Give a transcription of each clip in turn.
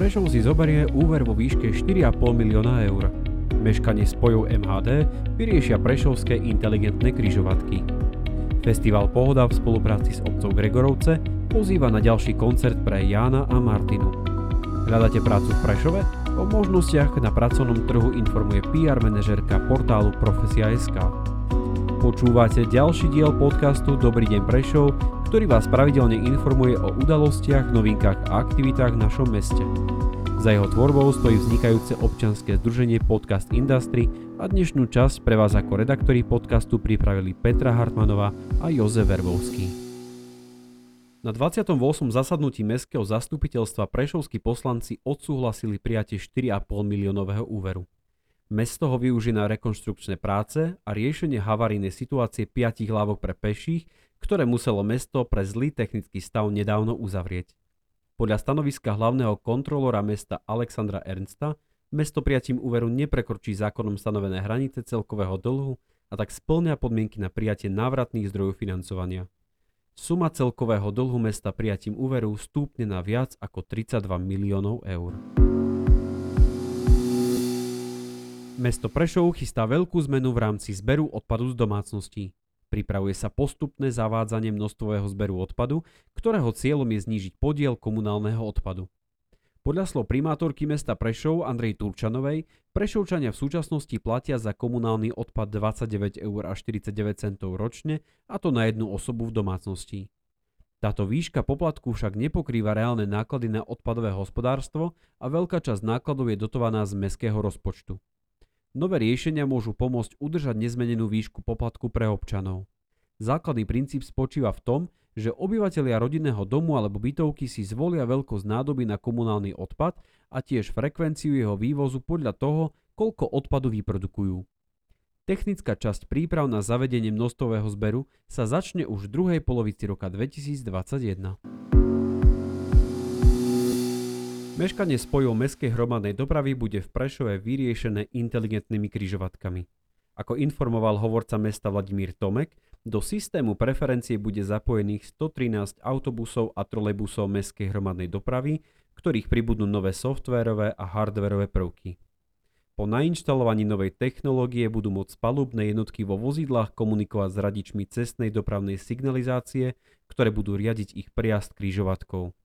Prešov si zoberie úver vo výške 4,5 milióna eur. Meškanie spojov MHD vyriešia prešovské inteligentné kryžovatky. Festival Pohoda v spolupráci s obcov Gregorovce pozýva na ďalší koncert pre Jána a Martinu. Hľadáte prácu v Prešove? O možnostiach na pracovnom trhu informuje PR manažerka portálu Profesia.sk. Počúvate ďalší diel podcastu Dobrý deň Prešov, ktorý vás pravidelne informuje o udalostiach, novinkách a aktivitách v našom meste. Za jeho tvorbou stojí vznikajúce občanské združenie Podcast Industry a dnešnú časť pre vás ako redaktori podcastu pripravili Petra Hartmanová a Jozef Verbovský. Na 28. zasadnutí Mestského zastupiteľstva prešovskí poslanci odsúhlasili prijatie 4,5 miliónového úveru. Mesto ho využije na rekonštrukčné práce a riešenie havarijnej situácie 5 hlavok pre peších, ktoré muselo mesto pre zlý technický stav nedávno uzavrieť. Podľa stanoviska hlavného kontrolora mesta Alexandra Ernsta mesto prijatím úveru neprekročí zákonom stanovené hranice celkového dlhu a tak splňa podmienky na prijatie návratných zdrojov financovania. Suma celkového dlhu mesta prijatím úveru stúpne na viac ako 32 miliónov eur. Mesto Prešov chystá veľkú zmenu v rámci zberu odpadu z domácností. Pripravuje sa postupné zavádzanie množstvového zberu odpadu, ktorého cieľom je znížiť podiel komunálneho odpadu. Podľa slov primátorky mesta Prešov Andrej Turčanovej, Prešovčania v súčasnosti platia za komunálny odpad 29 eur a 49 centov ročne, a to na jednu osobu v domácnosti. Táto výška poplatku však nepokrýva reálne náklady na odpadové hospodárstvo a veľká časť nákladov je dotovaná z mestského rozpočtu. Nové riešenia môžu pomôcť udržať nezmenenú výšku poplatku pre občanov. Základný princíp spočíva v tom, že obyvatelia rodinného domu alebo bytovky si zvolia veľkosť nádoby na komunálny odpad a tiež frekvenciu jeho vývozu podľa toho, koľko odpadu vyprodukujú. Technická časť príprav na zavedenie množstvového zberu sa začne už v druhej polovici roka 2021. Meškanie spojov mestskej hromadnej dopravy bude v Prešove vyriešené inteligentnými kryžovatkami. Ako informoval hovorca mesta Vladimír Tomek, do systému preferencie bude zapojených 113 autobusov a trolejbusov mestskej hromadnej dopravy, ktorých pribudnú nové softvérové a hardverové prvky. Po nainštalovaní novej technológie budú môcť palubné jednotky vo vozidlách komunikovať s radičmi cestnej dopravnej signalizácie, ktoré budú riadiť ich prijazd krížovatkou.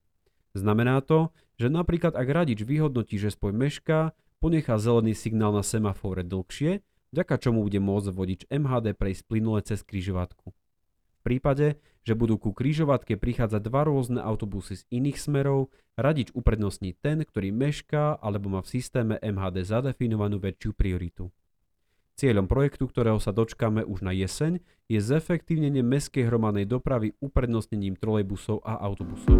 Znamená to, že napríklad ak radič vyhodnotí, že spoj mešká, ponechá zelený signál na semafóre dlhšie, vďaka čomu bude môcť vodič MHD prejsť plynule cez križovatku. V prípade, že budú ku križovatke prichádzať dva rôzne autobusy z iných smerov, radič uprednostní ten, ktorý mešká alebo má v systéme MHD zadefinovanú väčšiu prioritu. Cieľom projektu, ktorého sa dočkáme už na jeseň, je zefektívnenie mestskej hromadnej dopravy uprednostnením trolejbusov a autobusov.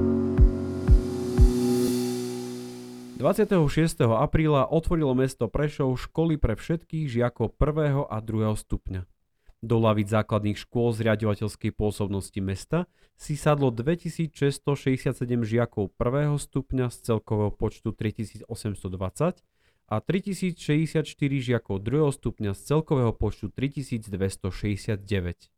26. apríla otvorilo mesto Prešov školy pre všetkých žiakov 1. a 2. stupňa. Do lavic základných škôl zriadovateľskej pôsobnosti mesta si sadlo 2667 žiakov 1. stupňa z celkového počtu 3820 a 3064 žiakov 2. stupňa z celkového počtu 3269.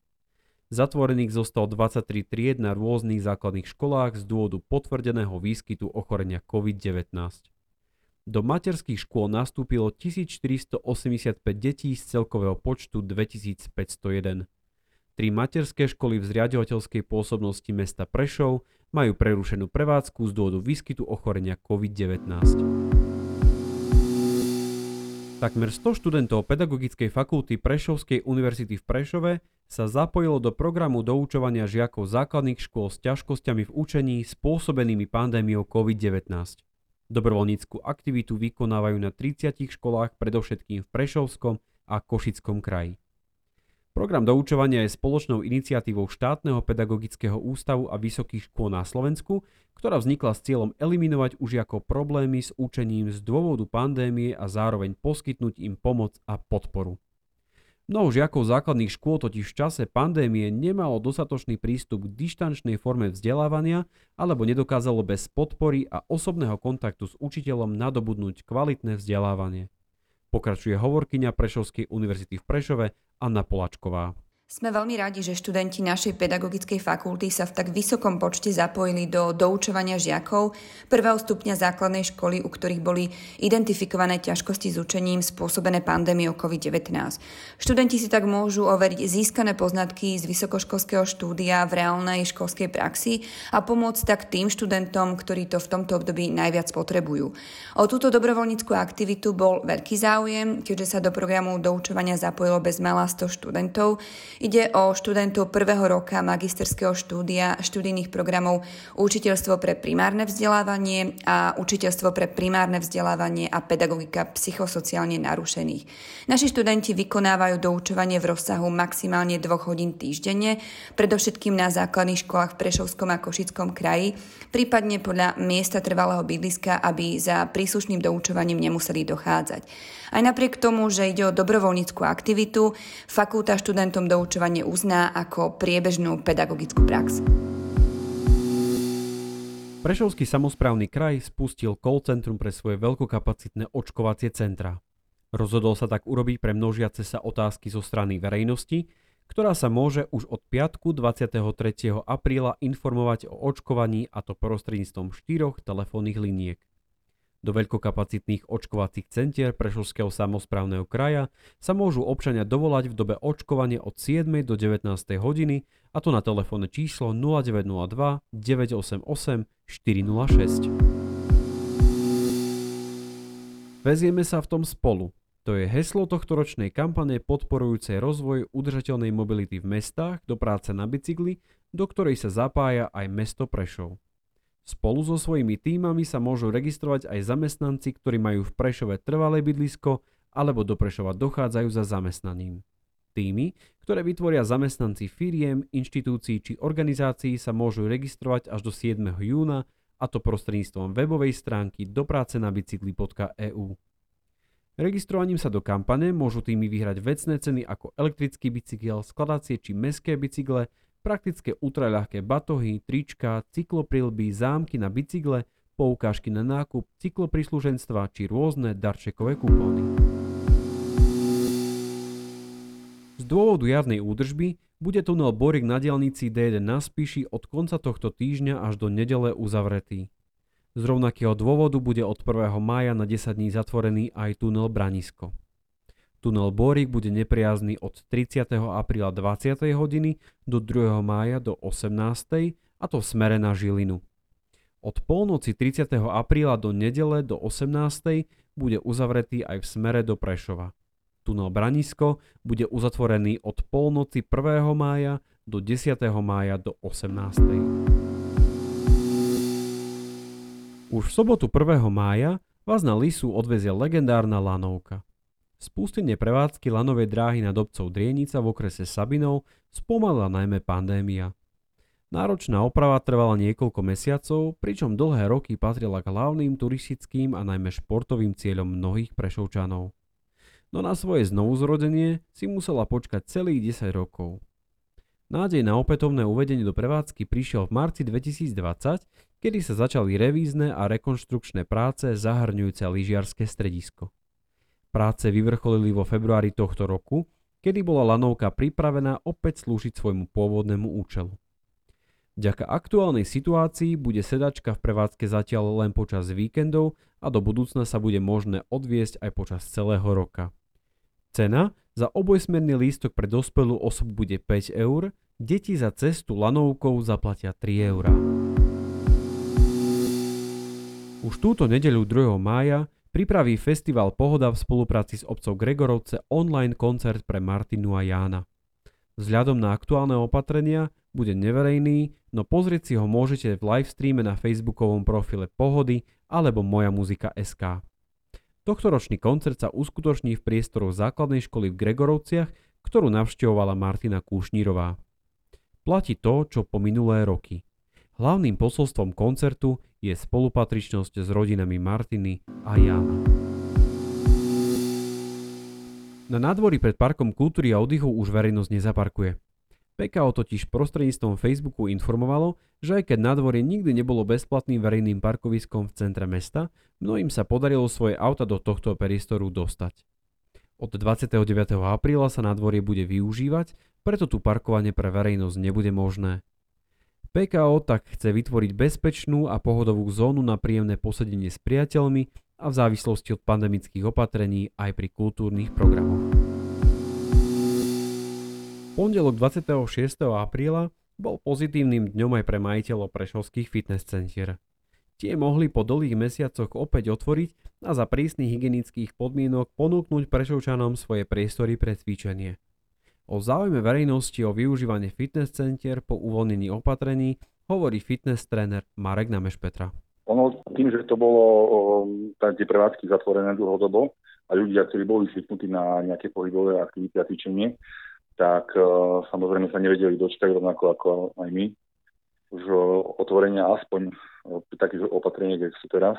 Zatvorených zostal 23 tried na rôznych základných školách z dôvodu potvrdeného výskytu ochorenia COVID-19. Do materských škôl nastúpilo 1485 detí z celkového počtu 2501. Tri materské školy v zriadovateľskej pôsobnosti mesta Prešov majú prerušenú prevádzku z dôvodu výskytu ochorenia COVID-19. Takmer 100 študentov Pedagogickej fakulty Prešovskej univerzity v Prešove sa zapojilo do programu doučovania žiakov základných škôl s ťažkosťami v učení spôsobenými pandémiou COVID-19. Dobrovoľníckú aktivitu vykonávajú na 30 školách, predovšetkým v Prešovskom a Košickom kraji. Program doučovania je spoločnou iniciatívou štátneho pedagogického ústavu a vysokých škôl na Slovensku, ktorá vznikla s cieľom eliminovať už ako problémy s učením z dôvodu pandémie a zároveň poskytnúť im pomoc a podporu. Mnoho žiakov základných škôl totiž v čase pandémie nemalo dostatočný prístup k dištančnej forme vzdelávania alebo nedokázalo bez podpory a osobného kontaktu s učiteľom nadobudnúť kvalitné vzdelávanie. Pokračuje hovorkyňa Prešovskej univerzity v Prešove Anna Polačková. Sme veľmi radi, že študenti našej pedagogickej fakulty sa v tak vysokom počte zapojili do doučovania žiakov prvého stupňa základnej školy, u ktorých boli identifikované ťažkosti s učením spôsobené pandémiou COVID-19. Študenti si tak môžu overiť získané poznatky z vysokoškolského štúdia v reálnej školskej praxi a pomôcť tak tým študentom, ktorí to v tomto období najviac potrebujú. O túto dobrovoľníckú aktivitu bol veľký záujem, keďže sa do programu doučovania zapojilo bez malá 100 študentov, Ide o študentov prvého roka magisterského štúdia študijných programov Učiteľstvo pre primárne vzdelávanie a Učiteľstvo pre primárne vzdelávanie a pedagogika psychosociálne narušených. Naši študenti vykonávajú doučovanie v rozsahu maximálne dvoch hodín týždenne, predovšetkým na základných školách v Prešovskom a Košickom kraji, prípadne podľa miesta trvalého bydliska, aby za príslušným doučovaním nemuseli dochádzať. Aj napriek tomu, že ide o dobrovoľníckú aktivitu, fakulta študentom doučovanie uzná ako priebežnú pedagogickú prax. Prešovský samozprávny kraj spustil call centrum pre svoje veľkokapacitné očkovacie centra. Rozhodol sa tak urobiť pre množiace sa otázky zo strany verejnosti, ktorá sa môže už od piatku 23. apríla informovať o očkovaní a to prostredníctvom štyroch telefónnych liniek. Do veľkokapacitných očkovacích centier Prešovského samozprávneho kraja sa môžu občania dovolať v dobe očkovania od 7. do 19. hodiny a to na telefónne číslo 0902 988 406. Vezieme sa v tom spolu. To je heslo tohto ročnej kampane podporujúcej rozvoj udržateľnej mobility v mestách do práce na bicykli, do ktorej sa zapája aj mesto Prešov. Spolu so svojimi týmami sa môžu registrovať aj zamestnanci, ktorí majú v Prešove trvalé bydlisko alebo do Prešova dochádzajú za zamestnaním. Týmy, ktoré vytvoria zamestnanci firiem, inštitúcií či organizácií sa môžu registrovať až do 7. júna a to prostredníctvom webovej stránky dopracenabicykli.eu. Registrovaním sa do kampane môžu týmy vyhrať vecné ceny ako elektrický bicykel, skladacie či meské bicykle, praktické ultraľahké batohy, trička, cykloprilby, zámky na bicykle, poukážky na nákup, cykloprisluženstva či rôzne darčekové kupóny. Z dôvodu jarnej údržby bude tunel Borik na dielnici D1 na Spíši od konca tohto týždňa až do nedele uzavretý. Z rovnakého dôvodu bude od 1. mája na 10 dní zatvorený aj tunel Branisko. Tunel Borik bude nepriazný od 30. apríla 20. hodiny do 2. mája do 18. a to v smere na Žilinu. Od polnoci 30. apríla do nedele do 18. bude uzavretý aj v smere do Prešova. Tunel Branisko bude uzatvorený od polnoci 1. mája do 10. mája do 18. Už v sobotu 1. mája vás na Lisu odvezie legendárna lanovka. Spustenie prevádzky lanovej dráhy nad obcov Drienica v okrese Sabinov spomalila najmä pandémia. Náročná oprava trvala niekoľko mesiacov, pričom dlhé roky patrila k hlavným turistickým a najmä športovým cieľom mnohých prešovčanov. No na svoje znovuzrodenie si musela počkať celých 10 rokov. Nádej na opätovné uvedenie do prevádzky prišiel v marci 2020, kedy sa začali revízne a rekonštrukčné práce zahrňujúce lyžiarske stredisko. Práce vyvrcholili vo februári tohto roku, kedy bola lanovka pripravená opäť slúžiť svojmu pôvodnému účelu. Vďaka aktuálnej situácii bude sedačka v prevádzke zatiaľ len počas víkendov a do budúcna sa bude možné odviesť aj počas celého roka. Cena za obojsmerný lístok pre dospelú osobu bude 5 eur, deti za cestu lanovkou zaplatia 3 eur. Už túto nedeľu 2. mája pripraví festival Pohoda v spolupráci s obcov Gregorovce online koncert pre Martinu a Jána. Vzhľadom na aktuálne opatrenia bude neverejný, no pozrieť si ho môžete v livestreame na facebookovom profile Pohody alebo Moja muzika SK. Tohtoročný koncert sa uskutoční v priestoroch základnej školy v Gregorovciach, ktorú navštevovala Martina Kúšnírová. Platí to, čo po minulé roky. Hlavným posolstvom koncertu je spolupatričnosť s rodinami Martiny a Jana. Na nádvorí pred Parkom kultúry a oddychu už verejnosť nezaparkuje. PKO totiž prostredníctvom Facebooku informovalo, že aj keď nádvorie nikdy nebolo bezplatným verejným parkoviskom v centre mesta, mnohým sa podarilo svoje auta do tohto priestoru dostať. Od 29. apríla sa nádvorie bude využívať, preto tu parkovanie pre verejnosť nebude možné. PKO tak chce vytvoriť bezpečnú a pohodovú zónu na príjemné posedenie s priateľmi a v závislosti od pandemických opatrení aj pri kultúrnych programoch. Pondelok 26. apríla bol pozitívnym dňom aj pre majiteľov prešovských fitness centier. Tie mohli po dlhých mesiacoch opäť otvoriť a za prísnych hygienických podmienok ponúknuť prešovčanom svoje priestory pre cvičenie. O záujme verejnosti o využívanie fitness center po uvoľnení opatrení hovorí fitness tréner Marek Nameš Petra. Ono tým, že to bolo tam tie prevádzky zatvorené dlhodobo a ľudia, ktorí boli zvyknutí na nejaké pohybové aktivity a cvičenie, tak samozrejme sa nevedeli dočkať rovnako ako aj my. Už otvorenia aspoň takých opatrení, ako sú teraz.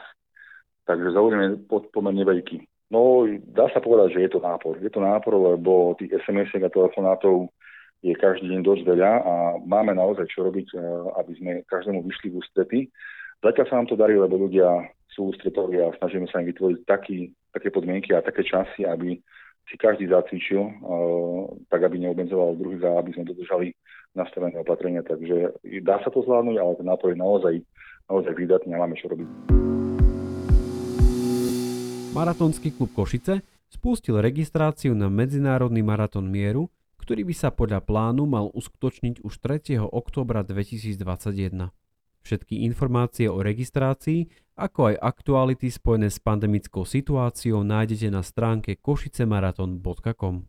Takže záujem je pomerne veľký. No, dá sa povedať, že je to nápor. Je to nápor, lebo tých sms a telefonátov je každý deň dosť veľa a máme naozaj čo robiť, eh, aby sme každému vyšli v ústrety. Zatiaľ sa nám to darí, lebo ľudia sú ústretoví a snažíme sa im vytvoriť taký, také podmienky a také časy, aby si každý zacvičil, eh, tak aby neobmedzoval druhý za, aby sme dodržali nastavené opatrenia. Takže dá sa to zvládnuť, ale ten nápor je naozaj, naozaj vydatný a máme čo robiť. Maratónsky klub Košice spustil registráciu na Medzinárodný maratón mieru, ktorý by sa podľa plánu mal uskutočniť už 3. oktobra 2021. Všetky informácie o registrácii, ako aj aktuality spojené s pandemickou situáciou nájdete na stránke košicemaraton.com.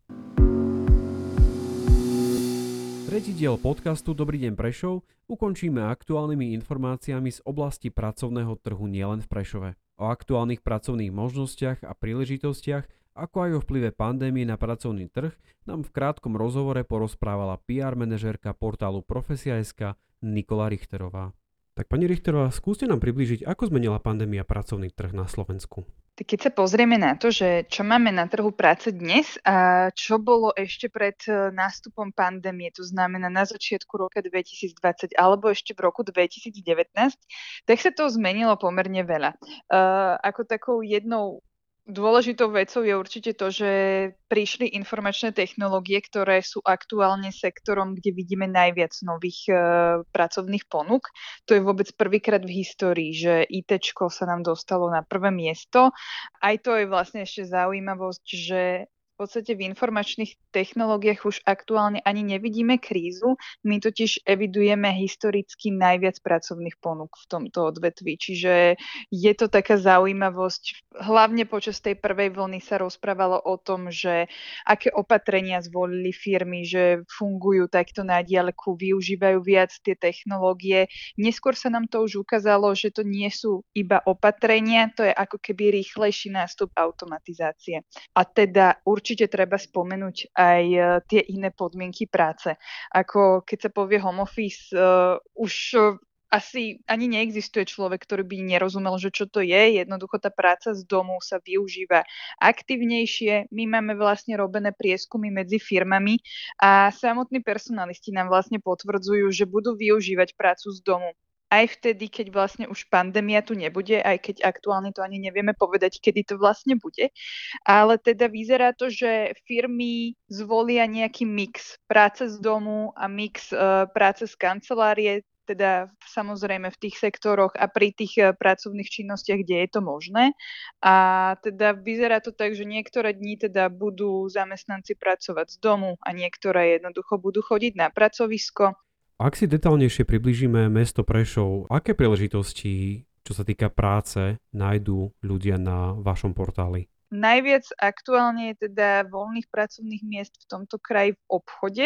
Tretí diel podcastu Dobrý deň Prešov ukončíme aktuálnymi informáciami z oblasti pracovného trhu nielen v Prešove. O aktuálnych pracovných možnostiach a príležitostiach, ako aj o vplyve pandémie na pracovný trh, nám v krátkom rozhovore porozprávala PR manažérka portálu Profesia.sk Nikola Richterová. Tak pani Richterová, skúste nám priblížiť, ako zmenila pandémia pracovný trh na Slovensku. Keď sa pozrieme na to, že čo máme na trhu práce dnes a čo bolo ešte pred e, nástupom pandémie, to znamená na začiatku roka 2020 alebo ešte v roku 2019, tak sa to zmenilo pomerne veľa. Uh, ako takou jednou Dôležitou vecou je určite to, že prišli informačné technológie, ktoré sú aktuálne sektorom, kde vidíme najviac nových e, pracovných ponúk. To je vôbec prvýkrát v histórii, že IT sa nám dostalo na prvé miesto. Aj to je vlastne ešte zaujímavosť, že podstate v informačných technológiách už aktuálne ani nevidíme krízu, my totiž evidujeme historicky najviac pracovných ponúk v tomto odvetví. Čiže je to taká zaujímavosť. Hlavne počas tej prvej vlny sa rozprávalo o tom, že aké opatrenia zvolili firmy, že fungujú takto na diaľku, využívajú viac tie technológie. Neskôr sa nám to už ukázalo, že to nie sú iba opatrenia, to je ako keby rýchlejší nástup automatizácie. A teda určite určite treba spomenúť aj e, tie iné podmienky práce. Ako keď sa povie home office, uh, už uh, asi ani neexistuje človek, ktorý by nerozumel, že čo to je. Jednoducho tá práca z domu sa využíva aktivnejšie. My máme vlastne robené prieskumy medzi firmami a samotní personalisti nám vlastne potvrdzujú, že budú využívať prácu z domu aj vtedy, keď vlastne už pandémia tu nebude, aj keď aktuálne to ani nevieme povedať, kedy to vlastne bude. Ale teda vyzerá to, že firmy zvolia nejaký mix práce z domu a mix uh, práce z kancelárie, teda samozrejme v tých sektoroch a pri tých uh, pracovných činnostiach, kde je to možné. A teda vyzerá to tak, že niektoré dni teda budú zamestnanci pracovať z domu a niektoré jednoducho budú chodiť na pracovisko ak si detálnejšie približíme mesto Prešov, aké príležitosti, čo sa týka práce, nájdú ľudia na vašom portáli? Najviac aktuálne je teda voľných pracovných miest v tomto kraji v obchode.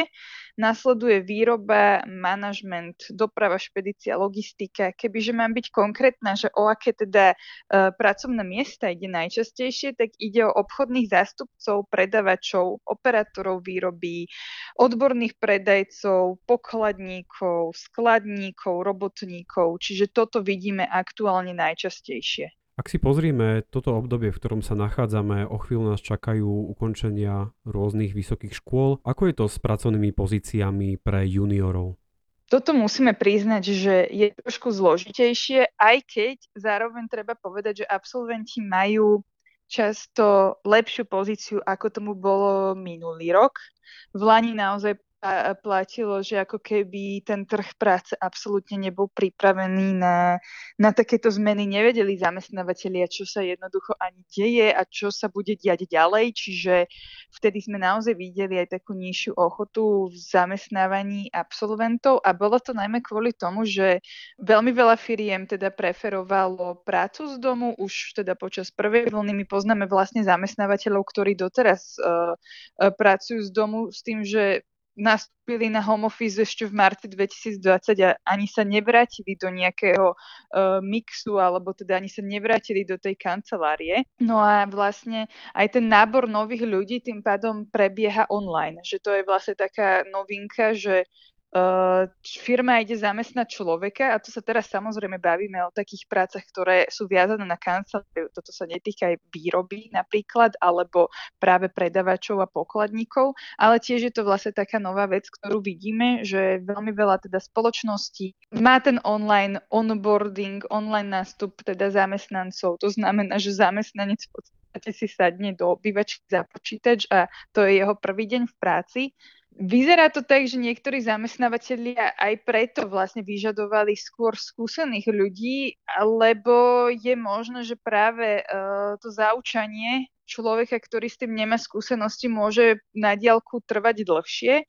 Nasleduje výroba, manažment, doprava, špedícia, logistika. Kebyže mám byť konkrétna, že o aké teda uh, pracovné miesta ide najčastejšie, tak ide o obchodných zástupcov, predavačov, operátorov výroby, odborných predajcov, pokladníkov, skladníkov, robotníkov. Čiže toto vidíme aktuálne najčastejšie. Ak si pozrieme toto obdobie, v ktorom sa nachádzame, o chvíľu nás čakajú ukončenia rôznych vysokých škôl. Ako je to s pracovnými pozíciami pre juniorov? Toto musíme priznať, že je trošku zložitejšie, aj keď zároveň treba povedať, že absolventi majú často lepšiu pozíciu, ako tomu bolo minulý rok. V Lani naozaj platilo, že ako keby ten trh práce absolútne nebol pripravený na, na takéto zmeny. Nevedeli zamestnávateľia, čo sa jednoducho ani deje a čo sa bude diať ďalej, čiže vtedy sme naozaj videli aj takú nižšiu ochotu v zamestnávaní absolventov. A bolo to najmä kvôli tomu, že veľmi veľa firiem teda preferovalo prácu z domu, už teda počas prvej vlny my poznáme vlastne zamestnávateľov, ktorí doteraz uh, uh, pracujú z domu s tým, že nastúpili na home office ešte v marci 2020 a ani sa nevrátili do nejakého uh, mixu, alebo teda ani sa nevrátili do tej kancelárie. No a vlastne aj ten nábor nových ľudí tým pádom prebieha online, že to je vlastne taká novinka, že firma ide zamestnať človeka a to sa teraz samozrejme bavíme o takých prácach, ktoré sú viazané na kanceláriu. Toto sa netýka aj výroby napríklad, alebo práve predavačov a pokladníkov, ale tiež je to vlastne taká nová vec, ktorú vidíme, že veľmi veľa teda spoločností má ten online onboarding, online nástup teda zamestnancov. To znamená, že zamestnanec v podstate si sadne do obývačky za počítač a to je jeho prvý deň v práci Vyzerá to tak, že niektorí zamestnávateľia aj preto vlastne vyžadovali skôr skúsených ľudí, lebo je možné, že práve uh, to zaučanie človeka, ktorý s tým nemá skúsenosti, môže na diálku trvať dlhšie.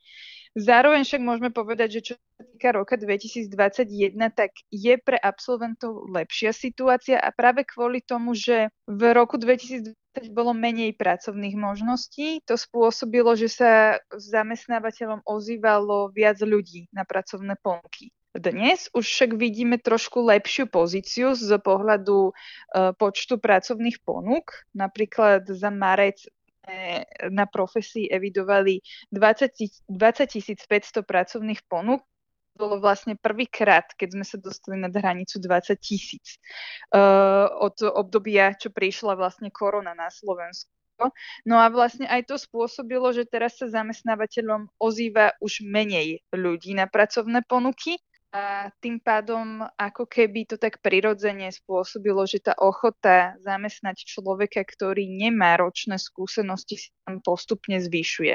Zároveň však môžeme povedať, že čo sa týka roka 2021, tak je pre absolventov lepšia situácia a práve kvôli tomu, že v roku 2020 bolo menej pracovných možností, to spôsobilo, že sa zamestnávateľom ozývalo viac ľudí na pracovné ponuky. Dnes už však vidíme trošku lepšiu pozíciu z pohľadu uh, počtu pracovných ponúk. Napríklad za marec na profesii evidovali 20, 500 pracovných ponúk. Bolo vlastne prvýkrát, keď sme sa dostali nad hranicu 20 tisíc uh, od obdobia, čo prišla vlastne korona na Slovensku. No a vlastne aj to spôsobilo, že teraz sa zamestnávateľom ozýva už menej ľudí na pracovné ponuky a tým pádom ako keby to tak prirodzene spôsobilo, že tá ochota zamestnať človeka, ktorý nemá ročné skúsenosti, sa tam postupne zvyšuje.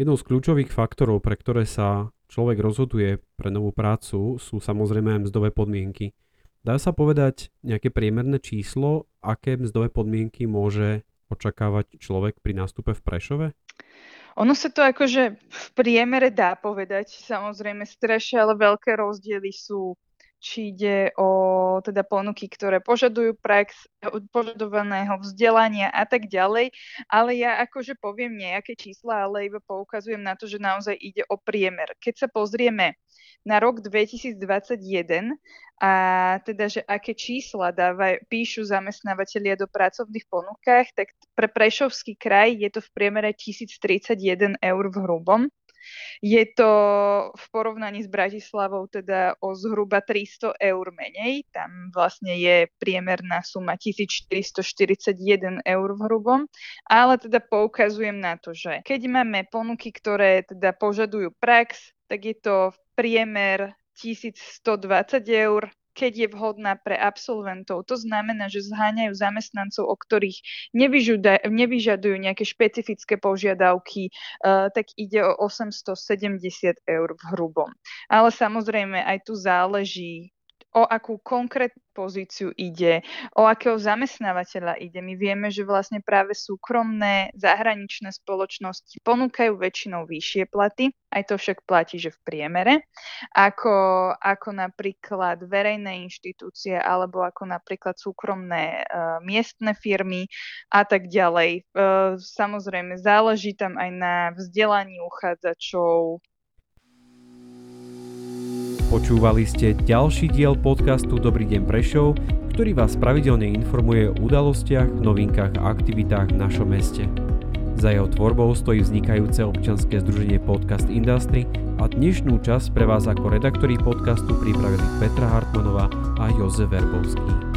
Jednou z kľúčových faktorov, pre ktoré sa človek rozhoduje pre novú prácu, sú samozrejme aj mzdové podmienky. Dá sa povedať nejaké priemerné číslo, aké mzdové podmienky môže očakávať človek pri nástupe v Prešove? Ono sa to akože v priemere dá povedať, samozrejme strašne, ale veľké rozdiely sú či ide o teda ponuky, ktoré požadujú prax, požadovaného vzdelania a tak ďalej. Ale ja akože poviem nejaké čísla, ale iba poukazujem na to, že naozaj ide o priemer. Keď sa pozrieme na rok 2021 a teda, že aké čísla dávaj, píšu zamestnávateľia do pracovných ponukách, tak pre Prešovský kraj je to v priemere 1031 eur v hrubom. Je to v porovnaní s Bratislavou teda o zhruba 300 eur menej. Tam vlastne je priemerná suma 1441 eur v hrubom. Ale teda poukazujem na to, že keď máme ponuky, ktoré teda požadujú prax, tak je to priemer 1120 eur, keď je vhodná pre absolventov. To znamená, že zháňajú zamestnancov, o ktorých nevyžadujú nejaké špecifické požiadavky, uh, tak ide o 870 eur v hrubom. Ale samozrejme aj tu záleží o akú konkrétnu pozíciu ide, o akého zamestnávateľa ide. My vieme, že vlastne práve súkromné zahraničné spoločnosti ponúkajú väčšinou vyššie platy, aj to však platí, že v priemere, ako, ako napríklad verejné inštitúcie alebo ako napríklad súkromné uh, miestne firmy a tak ďalej. Uh, samozrejme, záleží tam aj na vzdelaní uchádzačov, Počúvali ste ďalší diel podcastu Dobrý deň Prešov, ktorý vás pravidelne informuje o udalostiach, novinkách a aktivitách v našom meste. Za jeho tvorbou stojí vznikajúce občanské združenie Podcast Industry a dnešnú časť pre vás ako redaktori podcastu pripravili Petra Hartmanová a Jozef Verbovský.